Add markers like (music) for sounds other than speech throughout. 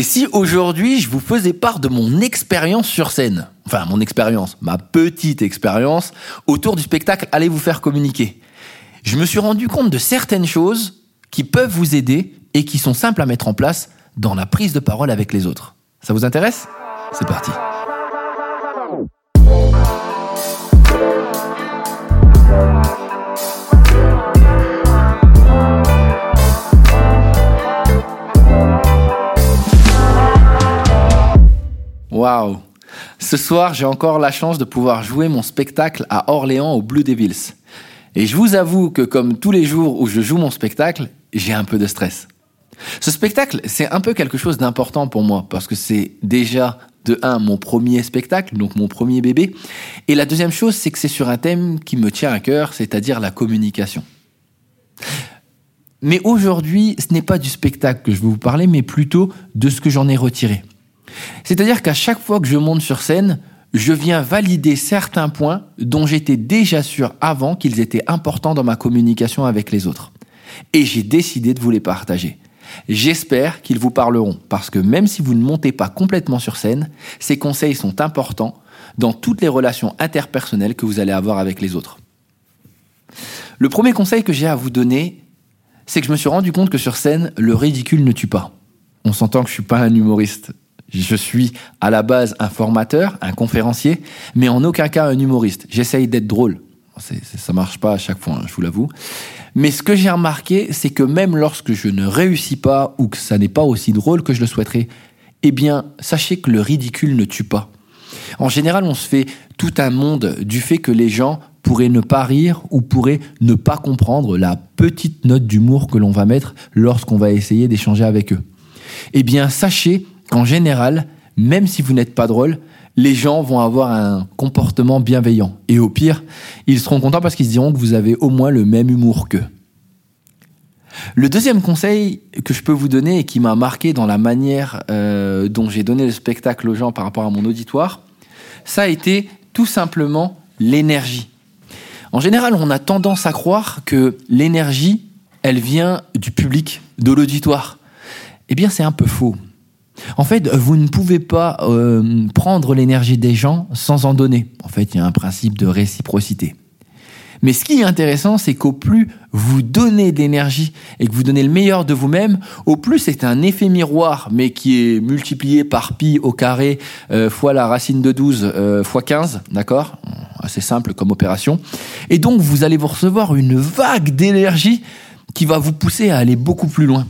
Et si aujourd'hui je vous faisais part de mon expérience sur scène, enfin mon expérience, ma petite expérience autour du spectacle Allez vous faire communiquer, je me suis rendu compte de certaines choses qui peuvent vous aider et qui sont simples à mettre en place dans la prise de parole avec les autres. Ça vous intéresse? C'est parti. Waouh Ce soir, j'ai encore la chance de pouvoir jouer mon spectacle à Orléans au Blue Devils. Et je vous avoue que comme tous les jours où je joue mon spectacle, j'ai un peu de stress. Ce spectacle, c'est un peu quelque chose d'important pour moi parce que c'est déjà de un mon premier spectacle, donc mon premier bébé, et la deuxième chose, c'est que c'est sur un thème qui me tient à cœur, c'est-à-dire la communication. Mais aujourd'hui, ce n'est pas du spectacle que je vais vous parler, mais plutôt de ce que j'en ai retiré. C'est-à-dire qu'à chaque fois que je monte sur scène, je viens valider certains points dont j'étais déjà sûr avant qu'ils étaient importants dans ma communication avec les autres. Et j'ai décidé de vous les partager. J'espère qu'ils vous parleront, parce que même si vous ne montez pas complètement sur scène, ces conseils sont importants dans toutes les relations interpersonnelles que vous allez avoir avec les autres. Le premier conseil que j'ai à vous donner, c'est que je me suis rendu compte que sur scène, le ridicule ne tue pas. On s'entend que je suis pas un humoriste. Je suis à la base un formateur, un conférencier, mais en aucun cas un humoriste. J'essaye d'être drôle. Ça marche pas à chaque fois, hein, je vous l'avoue. Mais ce que j'ai remarqué, c'est que même lorsque je ne réussis pas ou que ça n'est pas aussi drôle que je le souhaiterais, eh bien, sachez que le ridicule ne tue pas. En général, on se fait tout un monde du fait que les gens pourraient ne pas rire ou pourraient ne pas comprendre la petite note d'humour que l'on va mettre lorsqu'on va essayer d'échanger avec eux. Eh bien, sachez qu'en général, même si vous n'êtes pas drôle, les gens vont avoir un comportement bienveillant. Et au pire, ils seront contents parce qu'ils se diront que vous avez au moins le même humour qu'eux. Le deuxième conseil que je peux vous donner et qui m'a marqué dans la manière euh, dont j'ai donné le spectacle aux gens par rapport à mon auditoire, ça a été tout simplement l'énergie. En général, on a tendance à croire que l'énergie, elle vient du public, de l'auditoire. Eh bien, c'est un peu faux. En fait, vous ne pouvez pas euh, prendre l'énergie des gens sans en donner. En fait, il y a un principe de réciprocité. Mais ce qui est intéressant, c'est qu'au plus vous donnez de l'énergie et que vous donnez le meilleur de vous-même, au plus c'est un effet miroir, mais qui est multiplié par pi au carré euh, fois la racine de 12 euh, fois 15, d'accord? Assez simple comme opération. Et donc vous allez vous recevoir une vague d'énergie qui va vous pousser à aller beaucoup plus loin.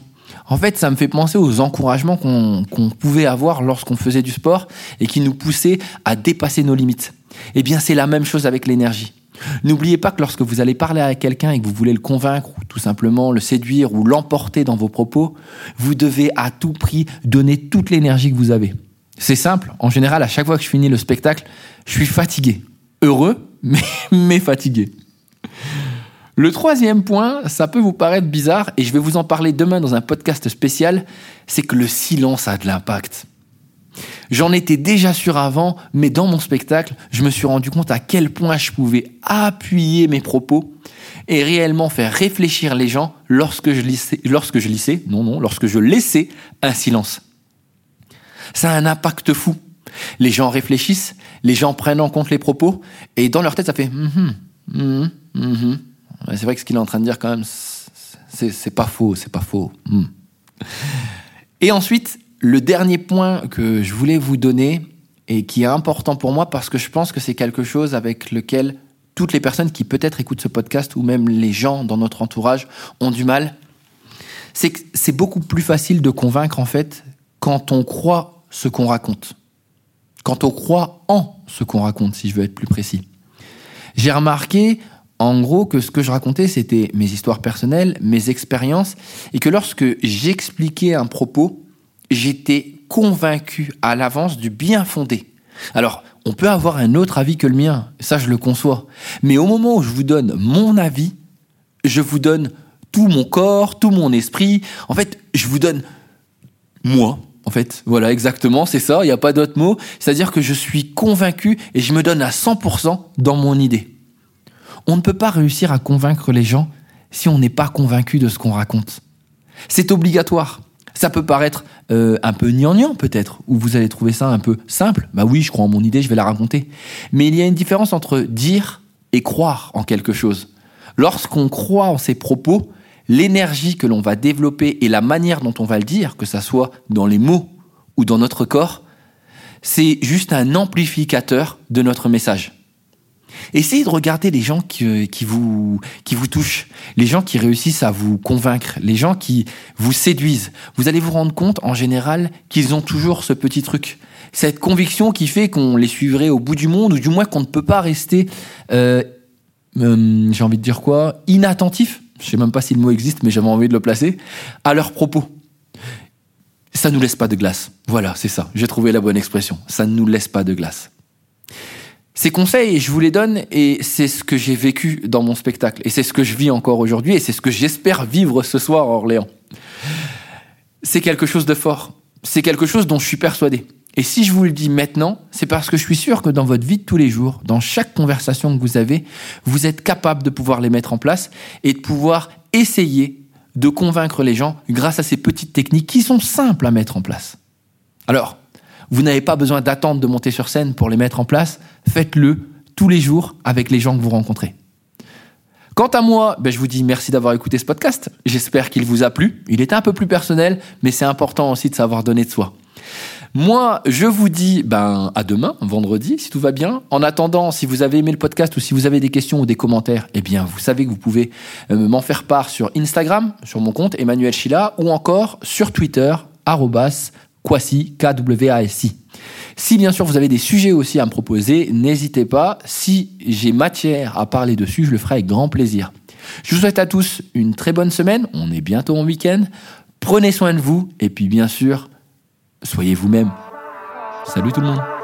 En fait, ça me fait penser aux encouragements qu'on pouvait avoir lorsqu'on faisait du sport et qui nous poussaient à dépasser nos limites. Eh bien, c'est la même chose avec l'énergie. N'oubliez pas que lorsque vous allez parler à quelqu'un et que vous voulez le convaincre ou tout simplement le séduire ou l'emporter dans vos propos, vous devez à tout prix donner toute l'énergie que vous avez. C'est simple, en général, à chaque fois que je finis le spectacle, je suis fatigué. Heureux, (laughs) mais, mais fatigué. Le troisième point, ça peut vous paraître bizarre, et je vais vous en parler demain dans un podcast spécial, c'est que le silence a de l'impact. J'en étais déjà sûr avant, mais dans mon spectacle, je me suis rendu compte à quel point je pouvais appuyer mes propos et réellement faire réfléchir les gens lorsque je lissais, non, non, lorsque je laissais un silence. Ça a un impact fou. Les gens réfléchissent, les gens prennent en compte les propos, et dans leur tête, ça fait mm -hmm, mm c'est vrai que ce qu'il est en train de dire quand même, c'est pas faux, c'est pas faux. Hmm. Et ensuite, le dernier point que je voulais vous donner et qui est important pour moi parce que je pense que c'est quelque chose avec lequel toutes les personnes qui peut-être écoutent ce podcast ou même les gens dans notre entourage ont du mal, c'est que c'est beaucoup plus facile de convaincre en fait quand on croit ce qu'on raconte. Quand on croit en ce qu'on raconte, si je veux être plus précis. J'ai remarqué en gros que ce que je racontais, c'était mes histoires personnelles, mes expériences, et que lorsque j'expliquais un propos, j'étais convaincu à l'avance du bien fondé. Alors, on peut avoir un autre avis que le mien, ça je le conçois, mais au moment où je vous donne mon avis, je vous donne tout mon corps, tout mon esprit, en fait, je vous donne moi, en fait. Voilà, exactement, c'est ça, il n'y a pas d'autre mot. C'est-à-dire que je suis convaincu et je me donne à 100% dans mon idée. On ne peut pas réussir à convaincre les gens si on n'est pas convaincu de ce qu'on raconte. C'est obligatoire. Ça peut paraître euh, un peu gnangnan peut-être, ou vous allez trouver ça un peu simple. Bah oui, je crois en mon idée, je vais la raconter. Mais il y a une différence entre dire et croire en quelque chose. Lorsqu'on croit en ses propos, l'énergie que l'on va développer et la manière dont on va le dire, que ça soit dans les mots ou dans notre corps, c'est juste un amplificateur de notre message. Essayez de regarder les gens qui, qui, vous, qui vous touchent, les gens qui réussissent à vous convaincre, les gens qui vous séduisent. Vous allez vous rendre compte en général qu'ils ont toujours ce petit truc, cette conviction qui fait qu'on les suivrait au bout du monde, ou du moins qu'on ne peut pas rester, euh, euh, j'ai envie de dire quoi, inattentif. Je sais même pas si le mot existe, mais j'avais envie de le placer à leurs propos. Ça nous laisse pas de glace. Voilà, c'est ça. J'ai trouvé la bonne expression. Ça ne nous laisse pas de glace. Ces conseils, je vous les donne et c'est ce que j'ai vécu dans mon spectacle. Et c'est ce que je vis encore aujourd'hui et c'est ce que j'espère vivre ce soir à Orléans. C'est quelque chose de fort. C'est quelque chose dont je suis persuadé. Et si je vous le dis maintenant, c'est parce que je suis sûr que dans votre vie de tous les jours, dans chaque conversation que vous avez, vous êtes capable de pouvoir les mettre en place et de pouvoir essayer de convaincre les gens grâce à ces petites techniques qui sont simples à mettre en place. Alors, vous n'avez pas besoin d'attendre de monter sur scène pour les mettre en place. Faites-le tous les jours avec les gens que vous rencontrez. Quant à moi, ben je vous dis merci d'avoir écouté ce podcast. J'espère qu'il vous a plu. Il était un peu plus personnel, mais c'est important aussi de savoir donner de soi. Moi, je vous dis ben à demain, vendredi, si tout va bien. En attendant, si vous avez aimé le podcast ou si vous avez des questions ou des commentaires, eh bien, vous savez que vous pouvez euh, m'en faire part sur Instagram, sur mon compte Emmanuel Chila, ou encore sur Twitter Kwasi, K-W-A-S-I. Si bien sûr vous avez des sujets aussi à me proposer, n'hésitez pas. Si j'ai matière à parler dessus, je le ferai avec grand plaisir. Je vous souhaite à tous une très bonne semaine. On est bientôt en week-end. Prenez soin de vous et puis bien sûr, soyez vous-même. Salut tout le monde.